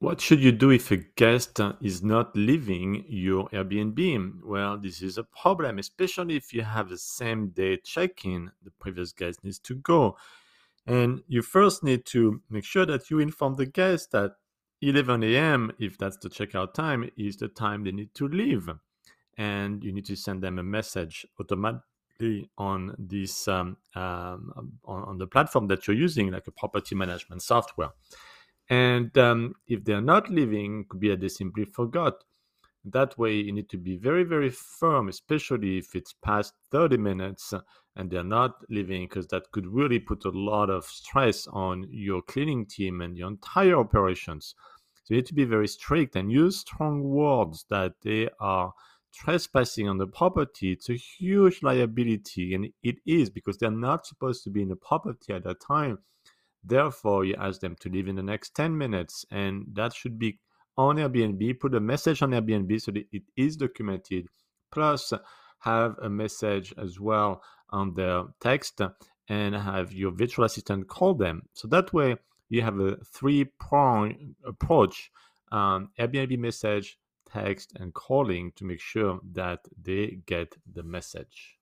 What should you do if a guest is not leaving your Airbnb? Well, this is a problem, especially if you have a same day check in. The previous guest needs to go. And you first need to make sure that you inform the guest that 11 a.m., if that's the checkout time, is the time they need to leave. And you need to send them a message automatically on this um, um, on, on the platform that you're using, like a property management software. And um, if they're not leaving, could be that they simply forgot. That way, you need to be very, very firm, especially if it's past 30 minutes and they're not leaving, because that could really put a lot of stress on your cleaning team and your entire operations. So you need to be very strict and use strong words that they are trespassing on the property. It's a huge liability, and it is because they're not supposed to be in the property at that time Therefore, you ask them to leave in the next 10 minutes, and that should be on Airbnb. Put a message on Airbnb so that it is documented. Plus, have a message as well on their text and have your virtual assistant call them. So that way, you have a three prong approach um, Airbnb message, text, and calling to make sure that they get the message.